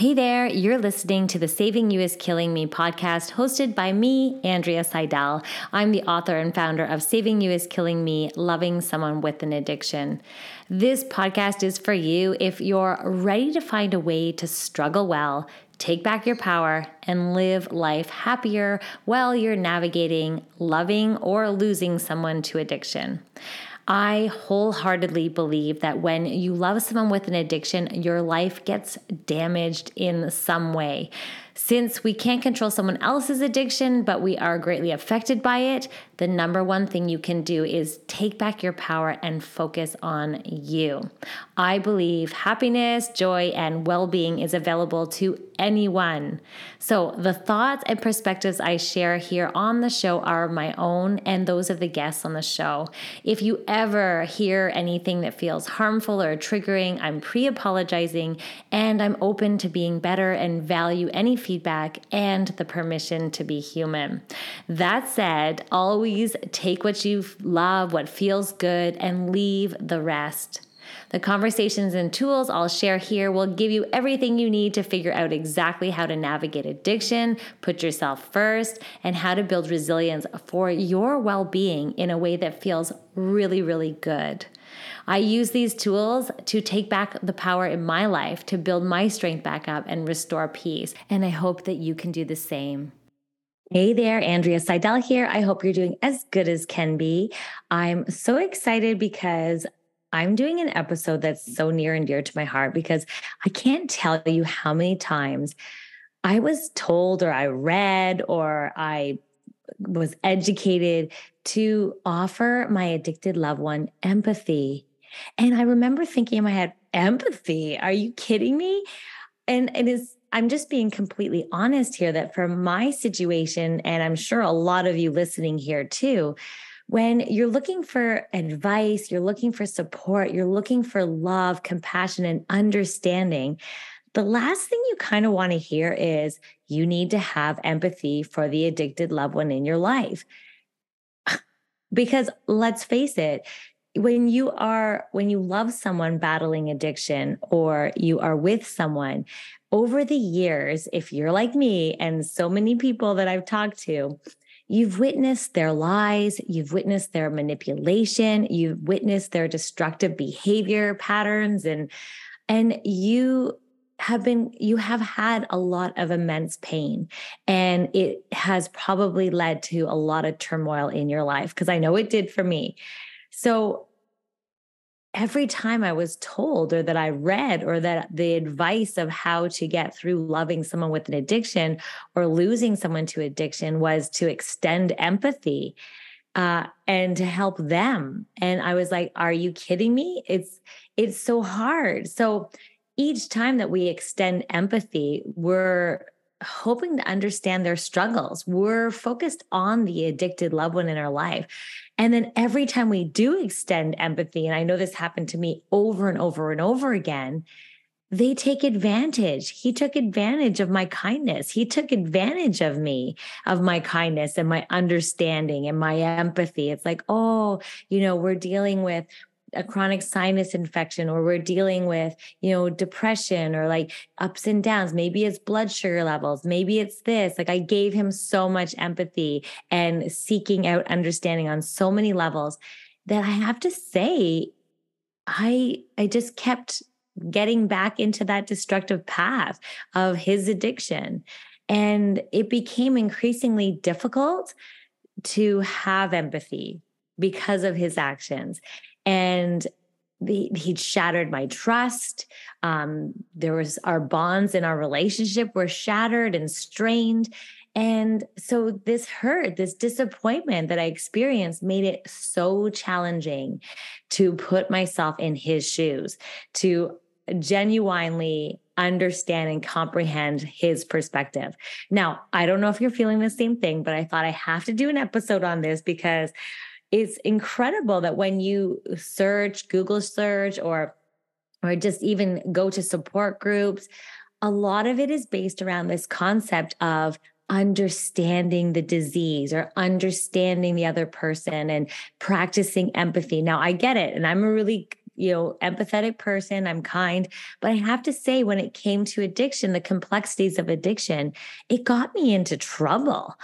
Hey there, you're listening to the Saving You is Killing Me podcast hosted by me, Andrea Seydel. I'm the author and founder of Saving You is Killing Me Loving Someone with an Addiction. This podcast is for you if you're ready to find a way to struggle well, take back your power, and live life happier while you're navigating loving or losing someone to addiction. I wholeheartedly believe that when you love someone with an addiction, your life gets damaged in some way. Since we can't control someone else's addiction, but we are greatly affected by it, the number one thing you can do is take back your power and focus on you. I believe happiness, joy, and well being is available to anyone. So, the thoughts and perspectives I share here on the show are my own and those of the guests on the show. If you ever hear anything that feels harmful or triggering, I'm pre apologizing and I'm open to being better and value any feedback and the permission to be human. That said, always take what you love, what feels good, and leave the rest. The conversations and tools I'll share here will give you everything you need to figure out exactly how to navigate addiction, put yourself first, and how to build resilience for your well being in a way that feels really, really good. I use these tools to take back the power in my life, to build my strength back up and restore peace. And I hope that you can do the same. Hey there, Andrea Seydel here. I hope you're doing as good as can be. I'm so excited because I'm doing an episode that's so near and dear to my heart because I can't tell you how many times I was told or I read or I was educated to offer my addicted loved one empathy. And I remember thinking in my head, empathy? Are you kidding me? And it is I'm just being completely honest here that for my situation, and I'm sure a lot of you listening here too, when you're looking for advice, you're looking for support, you're looking for love, compassion, and understanding, the last thing you kind of want to hear is you need to have empathy for the addicted loved one in your life. because let's face it, when you are when you love someone battling addiction or you are with someone over the years, if you're like me and so many people that I've talked to, you've witnessed their lies, you've witnessed their manipulation, you've witnessed their destructive behavior patterns and and you have been you have had a lot of immense pain and it has probably led to a lot of turmoil in your life because I know it did for me. So every time I was told or that I read or that the advice of how to get through loving someone with an addiction or losing someone to addiction was to extend empathy uh, and to help them. And I was like, are you kidding me? It's it's so hard. So each time that we extend empathy, we're hoping to understand their struggles. We're focused on the addicted loved one in our life. And then every time we do extend empathy, and I know this happened to me over and over and over again, they take advantage. He took advantage of my kindness. He took advantage of me, of my kindness and my understanding and my empathy. It's like, oh, you know, we're dealing with a chronic sinus infection or we're dealing with you know depression or like ups and downs. Maybe it's blood sugar levels. Maybe it's this. Like i gave him so much empathy and seeking out understanding on so many levels that i have to say i i just kept getting back into that destructive path of his addiction. And it became increasingly difficult to have empathy because of his actions. And the, he'd shattered my trust. Um, there was our bonds in our relationship were shattered and strained. And so this hurt, this disappointment that I experienced made it so challenging to put myself in his shoes, to genuinely understand and comprehend his perspective. Now, I don't know if you're feeling the same thing, but I thought I have to do an episode on this because it's incredible that when you search, Google search, or or just even go to support groups, a lot of it is based around this concept of understanding the disease or understanding the other person and practicing empathy. Now, I get it. And I'm a really you know, empathetic person. I'm kind. But I have to say, when it came to addiction, the complexities of addiction, it got me into trouble.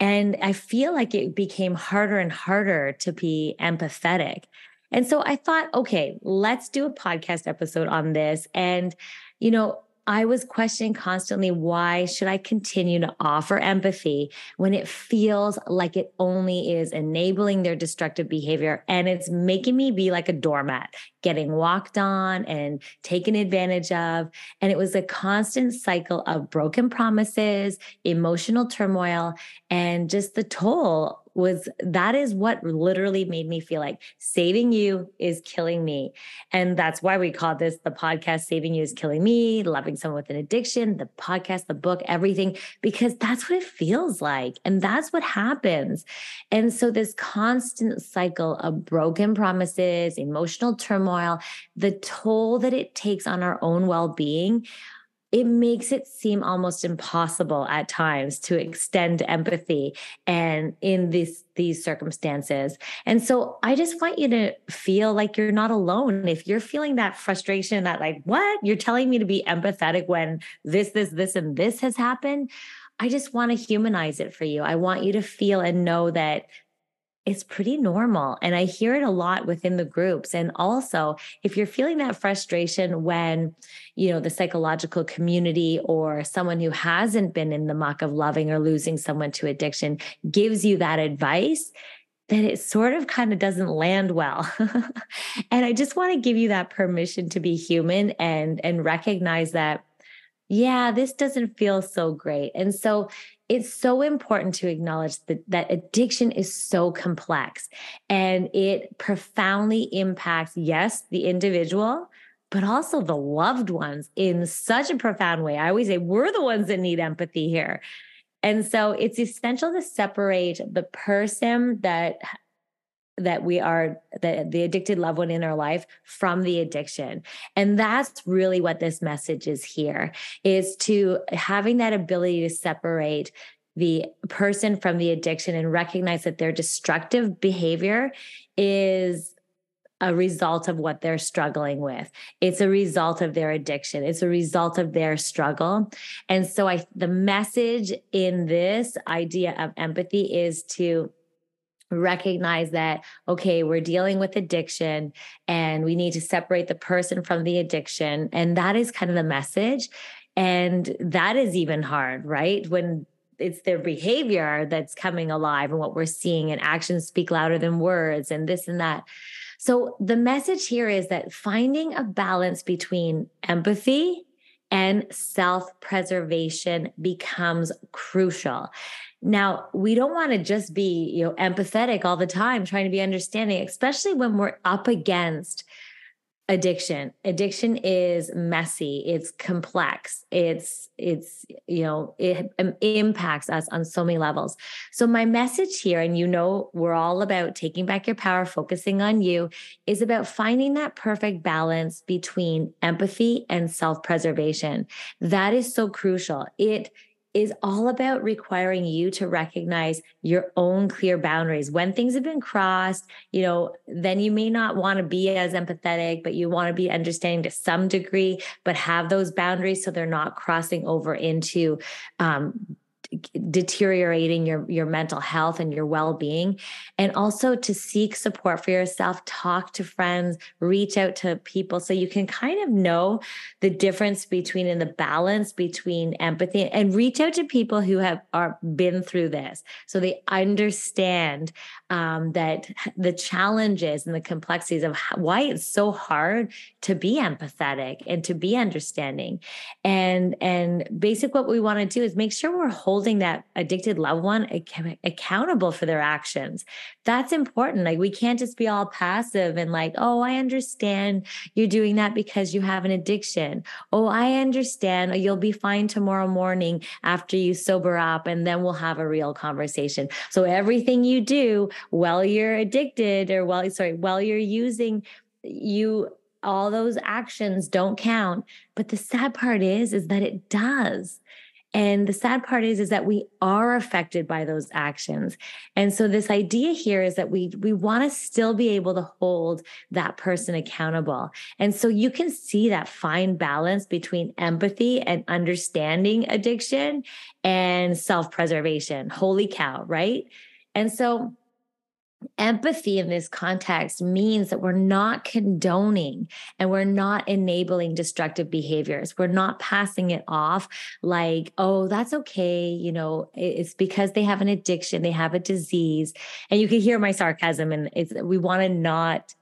And I feel like it became harder and harder to be empathetic. And so I thought, okay, let's do a podcast episode on this. And, you know, I was questioning constantly why should I continue to offer empathy when it feels like it only is enabling their destructive behavior and it's making me be like a doormat, getting walked on and taken advantage of. And it was a constant cycle of broken promises, emotional turmoil, and just the toll was that is what literally made me feel like saving you is killing me. And that's why we call this the podcast Saving You is Killing Me, Loving Someone with an Addiction, the podcast, the book, everything, because that's what it feels like. And that's what happens. And so, this constant cycle of broken promises, emotional turmoil, the toll that it takes on our own well being it makes it seem almost impossible at times to extend empathy and in these these circumstances. And so i just want you to feel like you're not alone. If you're feeling that frustration that like what? You're telling me to be empathetic when this this this and this has happened? I just want to humanize it for you. I want you to feel and know that it's pretty normal. And I hear it a lot within the groups. And also, if you're feeling that frustration when, you know, the psychological community or someone who hasn't been in the muck of loving or losing someone to addiction gives you that advice, then it sort of kind of doesn't land well. and I just want to give you that permission to be human and and recognize that yeah, this doesn't feel so great. And so it's so important to acknowledge that, that addiction is so complex and it profoundly impacts, yes, the individual, but also the loved ones in such a profound way. I always say we're the ones that need empathy here. And so it's essential to separate the person that that we are the, the addicted loved one in our life from the addiction and that's really what this message is here is to having that ability to separate the person from the addiction and recognize that their destructive behavior is a result of what they're struggling with. It's a result of their addiction. It's a result of their struggle. And so I the message in this idea of empathy is to recognize that okay we're dealing with addiction and we need to separate the person from the addiction and that is kind of the message and that is even hard right? When it's their behavior that's coming alive and what we're seeing and actions speak louder than words and this and that. So the message here is that finding a balance between empathy and self preservation becomes crucial. Now, we don't want to just be, you know, empathetic all the time, trying to be understanding, especially when we're up against addiction. Addiction is messy. It's complex. It's it's you know it, impacts us on so many levels. So my message here and you know we're all about taking back your power focusing on you is about finding that perfect balance between empathy and self-preservation. That is so crucial. It is all about requiring you to recognize your own clear boundaries. When things have been crossed, you know, then you may not want to be as empathetic, but you want to be understanding to some degree, but have those boundaries so they're not crossing over into um, deteriorating your your mental health and your well-being. And also to seek support for yourself talk to friends reach out to people so you can kind of know the difference between in the balance between empathy and reach out to people who have are been through this. So they understand um, that the challenges and the complexities of why it's so hard to be empathetic and to be understanding. And and basic what we want to do is make sure we're holding that addicted loved one ac- accountable for their actions. That's important. Like we can't just be all passive and like oh i understand you're doing that because you have an addiction. Oh i understand. You'll be fine tomorrow morning after you sober up and then we'll have a real conversation. So everything you do while you're addicted or while sorry while you're using you all those actions don't count. But the sad part is is that it does and the sad part is is that we are affected by those actions. And so this idea here is that we we want to still be able to hold that person accountable. And so you can see that fine balance between empathy and understanding addiction and self-preservation. Holy cow right? And so empathy in this context means that we're not condoning and we're not enabling destructive behaviors. We're not passing it off like, oh, that's okay. You know, it's because they have an addiction, they have a disease. And you can hear my sarcasm, and we want to not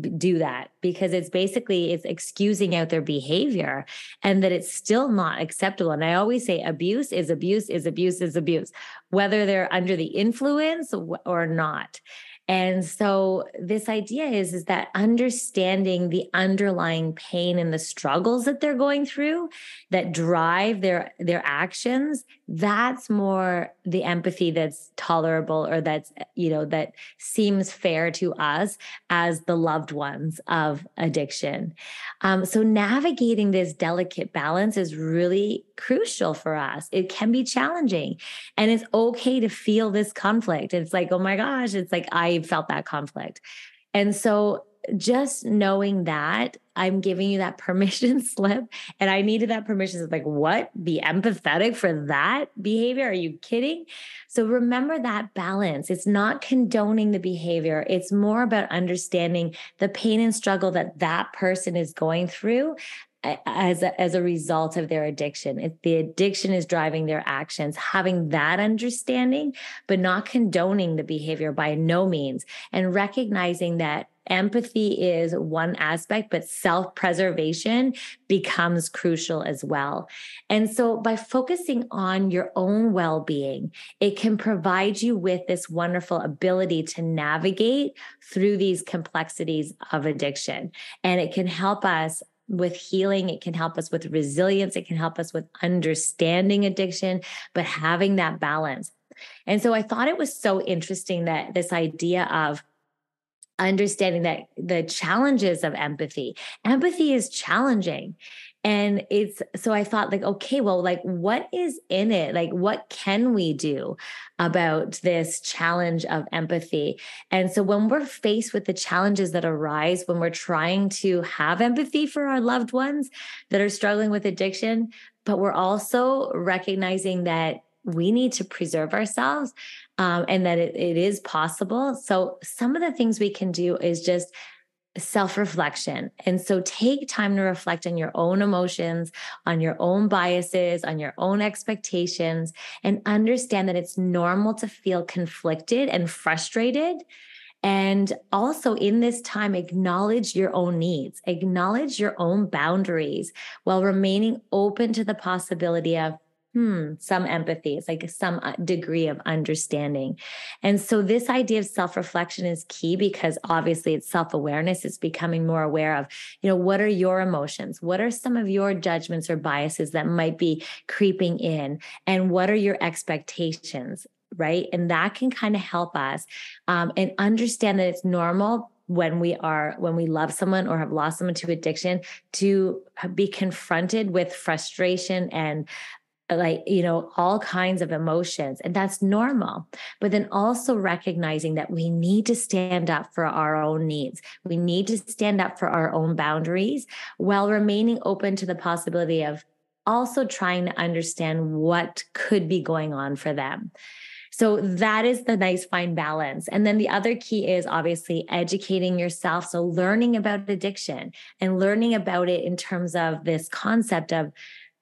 do that because it's basically it's excusing out their behavior and that it's still not acceptable. And i always say abuse is abuse is abuse is abuse whether they're under the influence or not. And so this idea is is that understanding the underlying pain and the struggles that they're going through that drive their their actions that's more the empathy that's tolerable or that's you know that seems fair to us as the loved ones of addiction. Um, so navigating this delicate balance is really crucial for us. It can be challenging and it's okay to feel this conflict. It's like oh my gosh it's like i felt that conflict. And so just knowing that I'm giving you that permission slip and I needed that permission slip. Like, what? Be empathetic for that behavior? Are you kidding? So remember that balance. It's not condoning the behavior. It's more about understanding the pain and struggle that that person is going through as a, as a result of their addiction. If the addiction is driving their actions, having that understanding, but not condoning the behavior by no means, and recognizing that empathy is one aspect, but self preservation becomes crucial as well. And so, by focusing on your own well being, it can provide you with this wonderful ability to navigate through these complexities of addiction. And it can help us with healing. It can help us with resilience. It can help us with understanding addiction, but having that balance. And so I thought it was so interesting that this idea of understanding that the challenges of empathy. Empathy is challenging. And it's so i thought like okay well like what is in it? Like what can we do about this challenge of empathy? And so when we're faced with the challenges that arise when we're trying to have empathy for our loved ones that are struggling with addiction but we're also recognizing that we need to preserve ourselves um, and that it, it is possible. So, some of the things we can do is just self reflection. And so, take time to reflect on your own emotions, on your own biases, on your own expectations, and understand that it's normal to feel conflicted and frustrated. And also in this time, acknowledge your own needs, acknowledge your own boundaries while remaining open to the possibility of hmm, some empathy. It's like some uh, degree of understanding. And so this idea of self-reflection is key because obviously it's self-awareness. It's becoming more aware of, you know, what are your emotions? What are some of your judgments or biases that might be creeping in? And what are your expectations? Right. And that can kind of help us um, and understand that it's normal when we are when we love someone or have lost someone to addiction to be confronted with frustration and Uh, like you know all kinds of emotions and that's normal but then also recognizing that we need to stand up for our own needs we need to stand up for our own boundaries while remaining open to the possibility of also trying to understand what could be going on for them. So that is the nice fine balance. And then the other key is obviously educating yourself. So learning about addiction and learning about it in terms of this concept of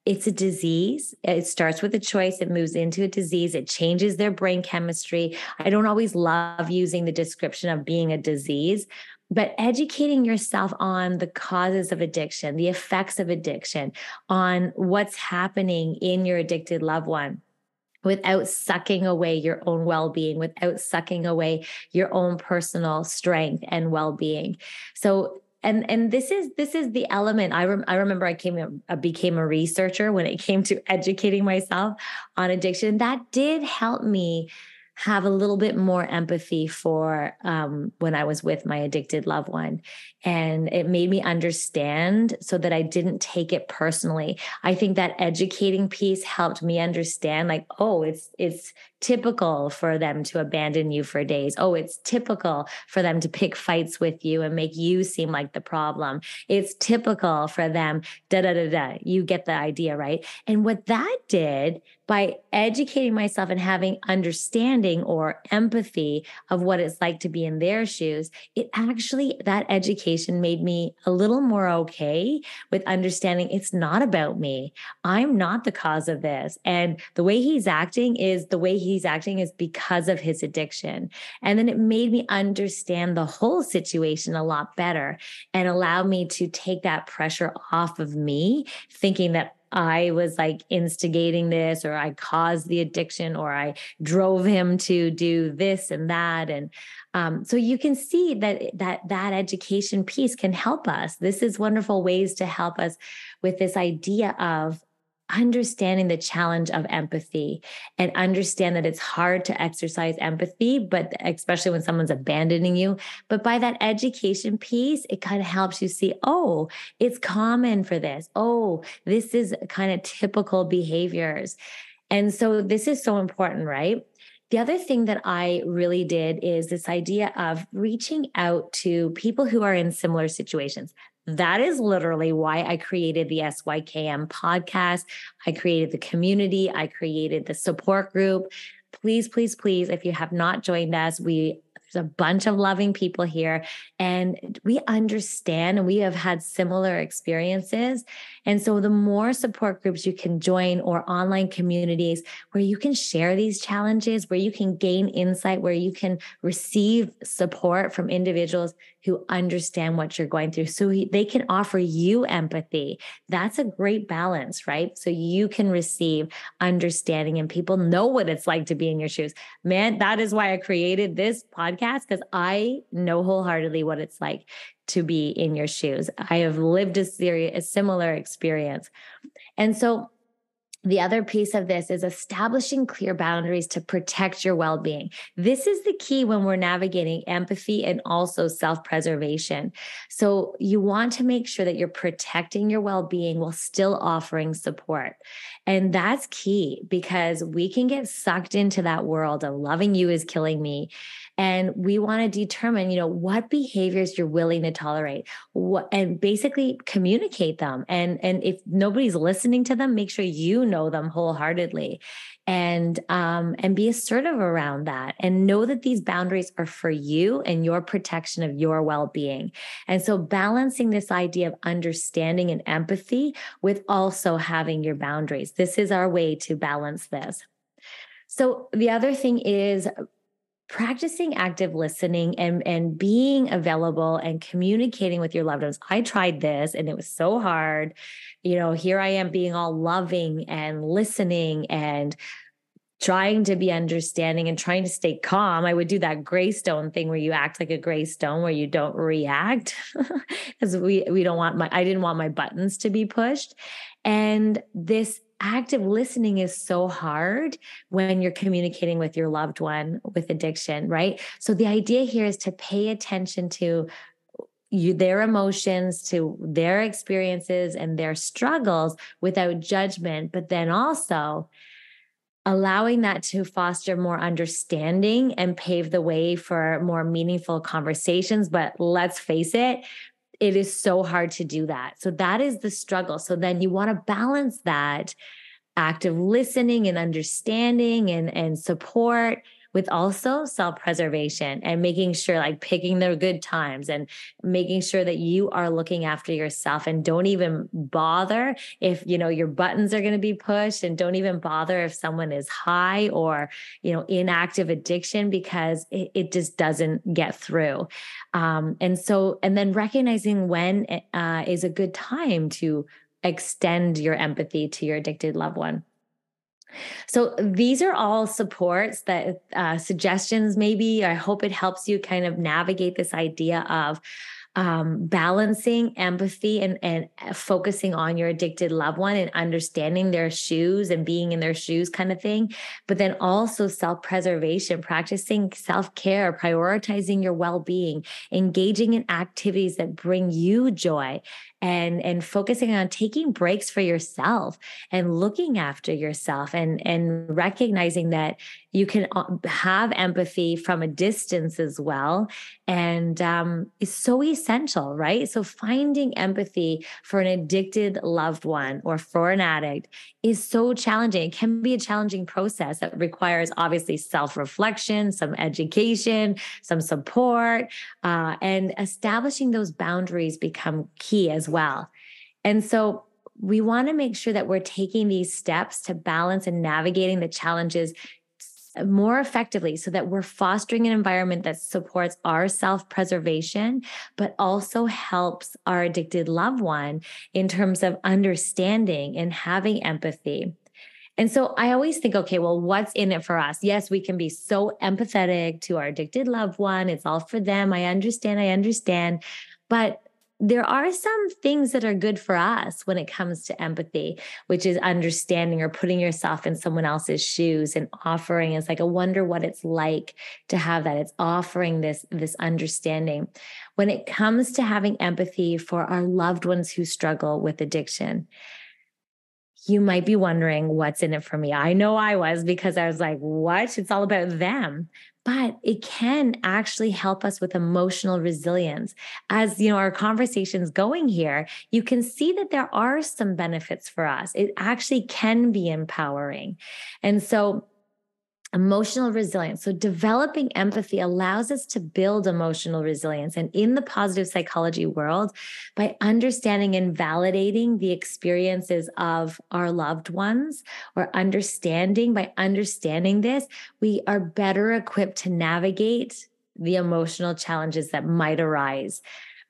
it's a disease. It starts with a choice, it moves into a disease, it changes their brain chemistry. I don't always love using the description of being a disease, but educating yourself on the causes of addiction, the effects of addiction, on what's happening in your addicted loved one without sucking away your own well-being without sucking away your own personal strength and well-being so and and this is this is the element i, rem, I remember i came became a researcher when it came to educating myself on addiction that did help me have a little bit more empathy for um, when I was with my addicted loved one. And it made me understand so that I didn't take it personally. I think that educating piece helped me understand like, oh, it's it's typical for them to abandon you for days. Oh, it's typical for them to pick fights with you and make you seem like the problem. It's typical for them, da da da da. You get the idea, right? And what that did by educating myself and having understanding or empathy of what it's like to be in their shoes, it actually, that education made me a little more okay with understanding it's not about me. I'm not the cause of this. And the way he's acting is the way he's acting is because of his addiction. And then it made me understand the whole situation a lot better and allowed me to take that pressure off of me, thinking that I was like instigating this, or I caused the addiction, or I drove him to do this and that. And um, so you can see that that that education piece can help us. This is wonderful ways to help us with this idea of understanding the challenge of empathy and understand that it's hard to exercise empathy, but especially when someone's abandoning you. But by that education piece, it kind of helps you see, oh, it's common for this. Oh, this is kind of typical behaviors. And so this is so important, right? The other thing that I really did is this idea of reaching out to people who are in similar situations. That is literally why I created the SYKM podcast. I created the community, I created the support group. Please, please, please, if you have not joined us, we there's a bunch of loving people here, and we understand and we have had similar experiences. And so, the more support groups you can join or online communities where you can share these challenges, where you can gain insight, where you can receive support from individuals who understand what you're going through. So they can offer you empathy. That's a great balance, right? So you can receive understanding and people know what it's like to be in your shoes. Man, that is why I created this podcast because I know wholeheartedly what it's like to be in your shoes. I have lived a a similar experience. And so the other piece of this is establishing clear boundaries to protect your well being. This is the key when we're navigating empathy and also self preservation. So, you want to make sure that you're protecting your well being while still offering support. And that's key because we can get sucked into that world of loving you is killing me and we want to determine you know what behaviors you're willing to tolerate what and basically communicate them and and if nobody's listening to them make sure you know them wholeheartedly and um and be assertive around that and know that these boundaries are for you and your protection of your well-being. And so balancing this idea of understanding and empathy with also having your boundaries. This is our way to balance this. So the other thing is practicing active listening and and being available and communicating with your loved ones. I tried this and it was so hard. You know here i am being all loving and listening and trying to be understanding and trying to stay calm. I would do that gray stone thing where you act like a gray stone where you don't react because we we don't want my i didn't want my buttons to be pushed. And this active listening is so hard when you're communicating with your loved one with addiction, right? So the idea here is to pay attention to you their emotions to their experiences and their struggles without judgment but then also allowing that to foster more understanding and pave the way for more meaningful conversations but let's face it it is so hard to do that. So that is the struggle. So then you want to balance that active listening and understanding and, and support with also self preservation and making sure, like picking the good times and making sure that you are looking after yourself and don't even bother if, you know, your buttons are going to be pushed and don't even bother if someone is high or, you know, inactive addiction because it, it just doesn't get through. Um, and so, and then recognizing when uh, is a good time to extend your empathy to your addicted loved one. So these are all supports that uh, suggestions, maybe. I hope it helps you kind of navigate this idea of um, balancing empathy and, and uh, focusing on your addicted loved one and understanding their shoes and being in their shoes kind of thing. But then also self preservation, practicing self care, prioritizing your well being, engaging in activities that bring you joy and and focusing on taking breaks for yourself and looking after yourself and and recognizing that you can uh, have empathy from a distance as well. And um, it's so essential right? So finding empathy for an addicted loved one or for an addict is so challenging. It can be a challenging process that requires obviously self-reflection some education some support uh, and establishing those boundaries become key as well and so we want to make sure that we're taking these steps to balance and navigating the challenges more effectively so that we're fostering an environment that supports our self preservation, but also helps our addicted loved one in terms of understanding and having empathy. And so I always think, okay, well, what's in it for us? Yes, we can be so empathetic to our addicted loved one. It's all for them. I understand. I understand. But there are some things that are good for us when it comes to empathy, which is understanding or putting yourself in someone else's shoes and offering is like, I wonder what it's like to have that. It's offering this, this understanding. When it comes to having empathy for our loved ones who struggle with addiction, you might be wondering what's in it for me. I know I was because I was like, what? It's all about them. But it can actually help us with emotional resilience. As you know, our conversations going here, you can see that there are some benefits for us. It actually can be empowering. And so Emotional resilience. So, developing empathy allows us to build emotional resilience. And in the positive psychology world, by understanding and validating the experiences of our loved ones or understanding, by understanding this, we are better equipped to navigate the emotional challenges that might arise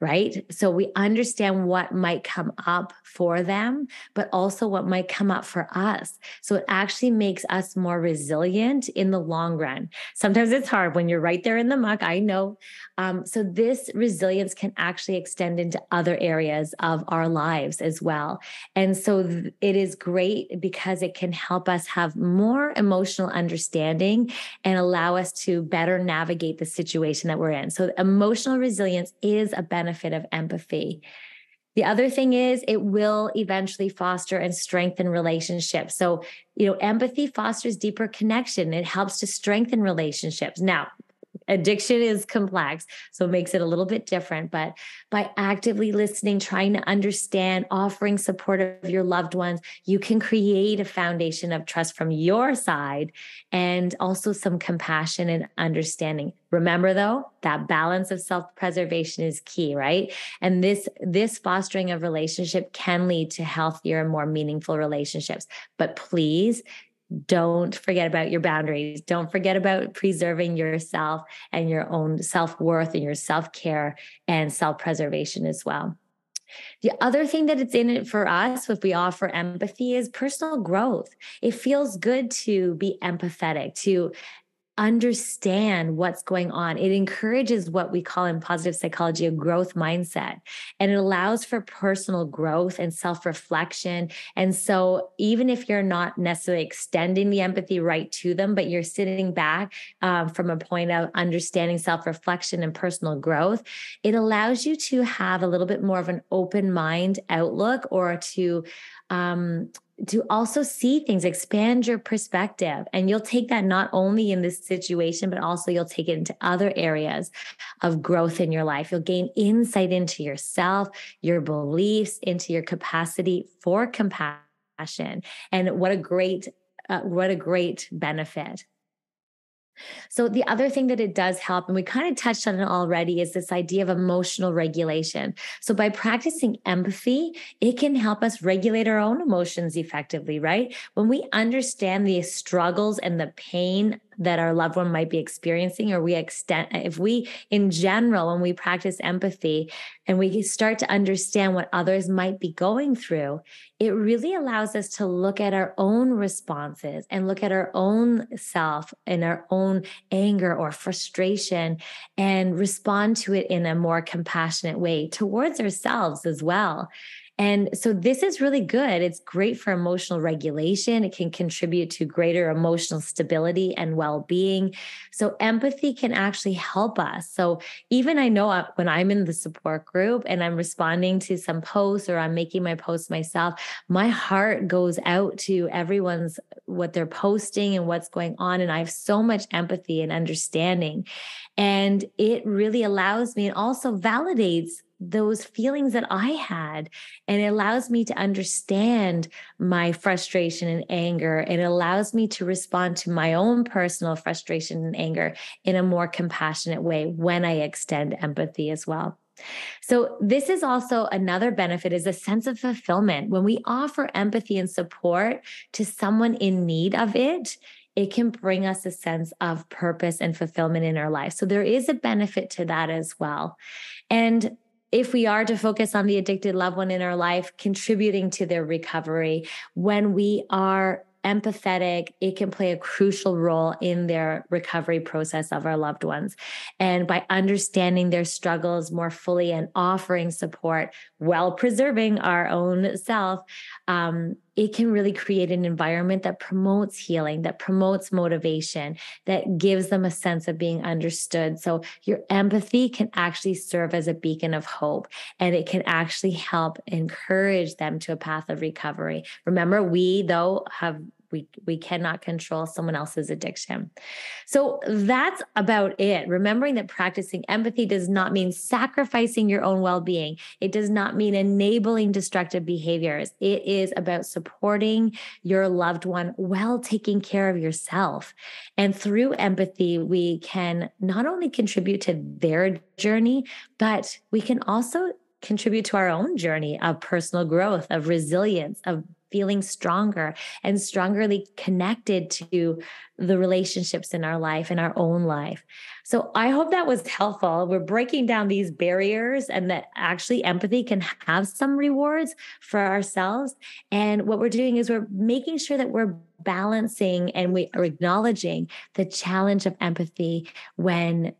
right? So we understand what might come up for them, but also what might come up for us. So it actually makes us more resilient in the long run. Sometimes it's hard when you're right there in the muck. I know. Um, so this resilience can actually extend into other areas of our lives as well. And so th- it is great because it can help us have more emotional understanding and allow us to better navigate the situation that we're in. So emotional resilience is a benefit benefit of empathy. The other thing is it will eventually foster and strengthen relationships. So, you know, empathy fosters deeper connection. It helps to strengthen relationships. Now, addiction is complex so it makes it a little bit different but by actively listening trying to understand offering support of your loved ones you can create a foundation of trust from your side and also some compassion and understanding. Remember though that balance of self-preservation is key right? And this this fostering of relationship can lead to healthier and more meaningful relationships. But please don't forget about your boundaries. Don't forget about preserving yourself and your own self worth and your self care and self preservation as well. The other thing that it's in it for us, if we offer empathy, is personal growth. It feels good to be empathetic, to understand what's going on. It encourages what we call in positive psychology a growth mindset, and it allows for personal growth and self reflection. And so, even if you're not necessarily extending the empathy right to them, but you're sitting back um, from a point of understanding self reflection and personal growth, it allows you to have a little bit more of an open mind outlook or to um, to also see things, expand your perspective. And you'll take that not only in this situation, but also you'll take it into other areas of growth in your life. You'll gain insight into yourself, your beliefs, into your capacity for compassion. And what a great, uh, what a great benefit. So, the other thing that it does help, and we kind of touched on it already, is this idea of emotional regulation. So, by practicing empathy, it can help us regulate our own emotions effectively, right? When we understand the struggles and the pain that our loved one might be experiencing or we extend if we in general when we practice empathy and we start to understand what others might be going through it really allows us to look at our own responses and look at our own self and our own anger or frustration and respond to it in a more compassionate way towards ourselves as well and so this is really good. It's great for emotional regulation. It can contribute to greater emotional stability and well being. So empathy can actually help us. So even I know uh, when I'm in the support group and I'm responding to some posts or I'm making my posts myself, my heart goes out to everyone's what they're posting and what's going on. And I have so much empathy and understanding. And it really allows me and also validates those feelings that I had. And it allows me to understand my frustration and anger. It allows me to respond to my own personal frustration and anger in a more compassionate way when I extend empathy as well. So this is also another benefit is a sense of fulfillment. When we offer empathy and support to someone in need of it, it can bring us a sense of purpose and fulfillment in our life. So there is a benefit to that as well. And if we are to focus on the addicted loved one in our life, contributing to their recovery, when we are empathetic, it can play a crucial role in their recovery process of our loved ones. And by understanding their struggles more fully and offering support while preserving our own self, um, it can really create an environment that promotes healing, that promotes motivation, that gives them a sense of being understood. So, your empathy can actually serve as a beacon of hope and it can actually help encourage them to a path of recovery. Remember, we, though, have we we cannot control someone else's addiction. So that's about it. Remembering that practicing empathy does not mean sacrificing your own well-being. It does not mean enabling destructive behaviors. It is about supporting your loved one while taking care of yourself. And through empathy, we can not only contribute to their journey, but we can also contribute to our own journey of personal growth, of resilience, of feeling stronger and strongerly connected to the relationships in our life and our own life. So I hope that was helpful. We're breaking down these barriers and that actually empathy can have some rewards for ourselves. And what we're doing is we're making sure that we're balancing and we are acknowledging the challenge of empathy when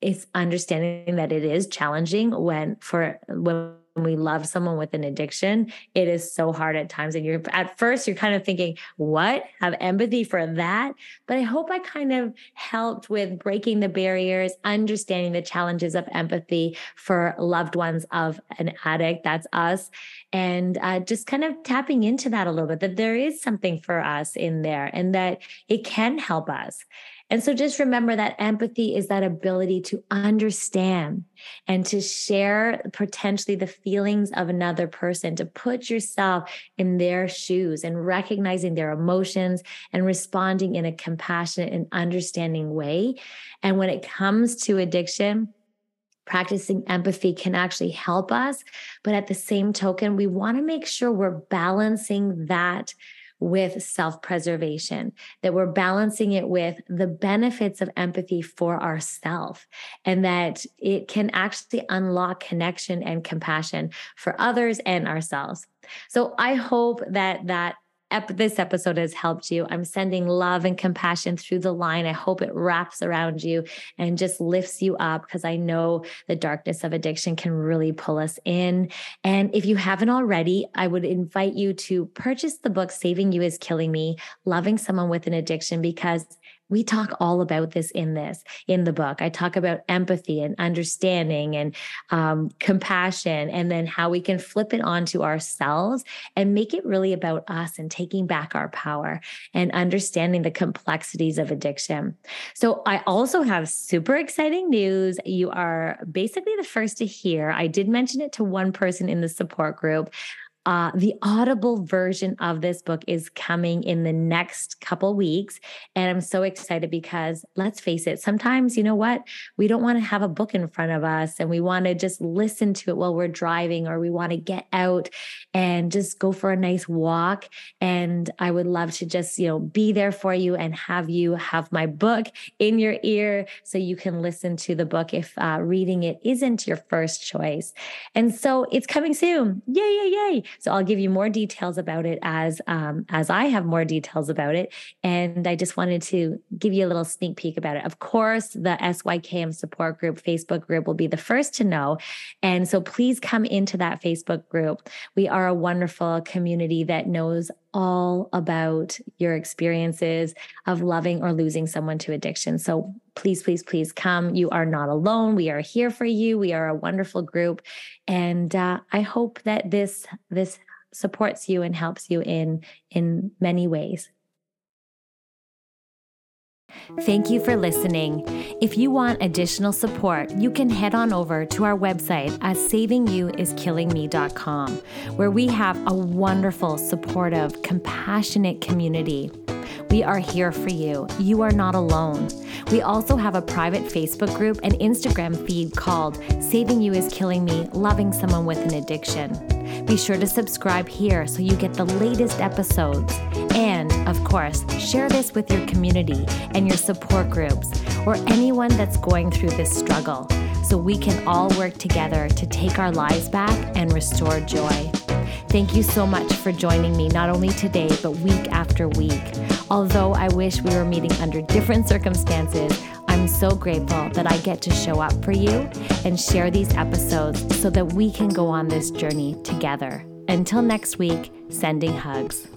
it's understanding that it is challenging when for when we love someone with an addiction, it is so hard at times. And you're at first, you're kind of thinking, what? Have empathy for that? But I hope I kind of helped with breaking the barriers, understanding the challenges of empathy for loved ones of an addict. That's us. And uh, just kind of tapping into that a little bit, that there is something for us in there and that it can help us. And so just remember that empathy is that ability to understand and to share potentially the feelings of another person, to put yourself in their shoes and recognizing their emotions and responding in a compassionate and understanding way. And when it comes to addiction, practicing empathy can actually help us. But at the same token, we want to make sure we're balancing that with self preservation, that we're balancing it with the benefits of empathy for ourselves, and that it can actually unlock connection and compassion for others and ourselves. So I hope that that ep- this episode has helped you. I'm sending love and compassion through the line. I hope it wraps around you and just lifts you up because I know the darkness of addiction can really pull us in. And if you haven't already, I would invite you to purchase the book Saving You is Killing Me, Loving Someone with an Addiction, because we talk all about this in this in the book. I talk about empathy and understanding and um, compassion and then how we can flip it onto ourselves and make it really about us and taking back our power and understanding the complexities of addiction. So i also have super exciting news. You are basically the first to hear. I did mention it to one person in the support group uh, the audible version of this book is coming in the next couple weeks. And I'm so excited because let's face it, sometimes, you know what? We don't want to have a book in front of us and we want to just listen to it while we're driving or we want to get out and just go for a nice walk. And I would love to just, you know, be there for you and have you have my book in your ear so you can listen to the book if uh, reading it isn't your first choice. And so it's coming soon. Yay, yay, yay. So I'll give you more details about it as um, as I have more details about it. And I just wanted to give you a little sneak peek about it. Of course, the SYKM support group Facebook group will be the first to know. And so please come into that Facebook group. We are a wonderful community that knows all about your experiences of loving or losing someone to addiction. So please, please, please come. You are not alone. We are here for you. We are a wonderful group, and uh, I hope that this this supports you and helps you in in many ways. Thank you for listening. If you want additional support, you can head on over to our website at savingyouiskillingme.com, where we have a wonderful, supportive, compassionate community. We are here for you. You are not alone. We also have a private Facebook group and Instagram feed called Saving You is Killing Me Loving Someone with an Addiction. Be sure to subscribe here so you get the latest episodes. And, of course, share this with your community and your support groups or anyone that's going through this struggle so we can all work together to take our lives back and restore joy. Thank you so much for joining me, not only today, but week after week. Although I wish we were meeting under different circumstances, I'm so grateful that I get to show up for you and share these episodes so that we can go on this journey together. Until next week, sending hugs.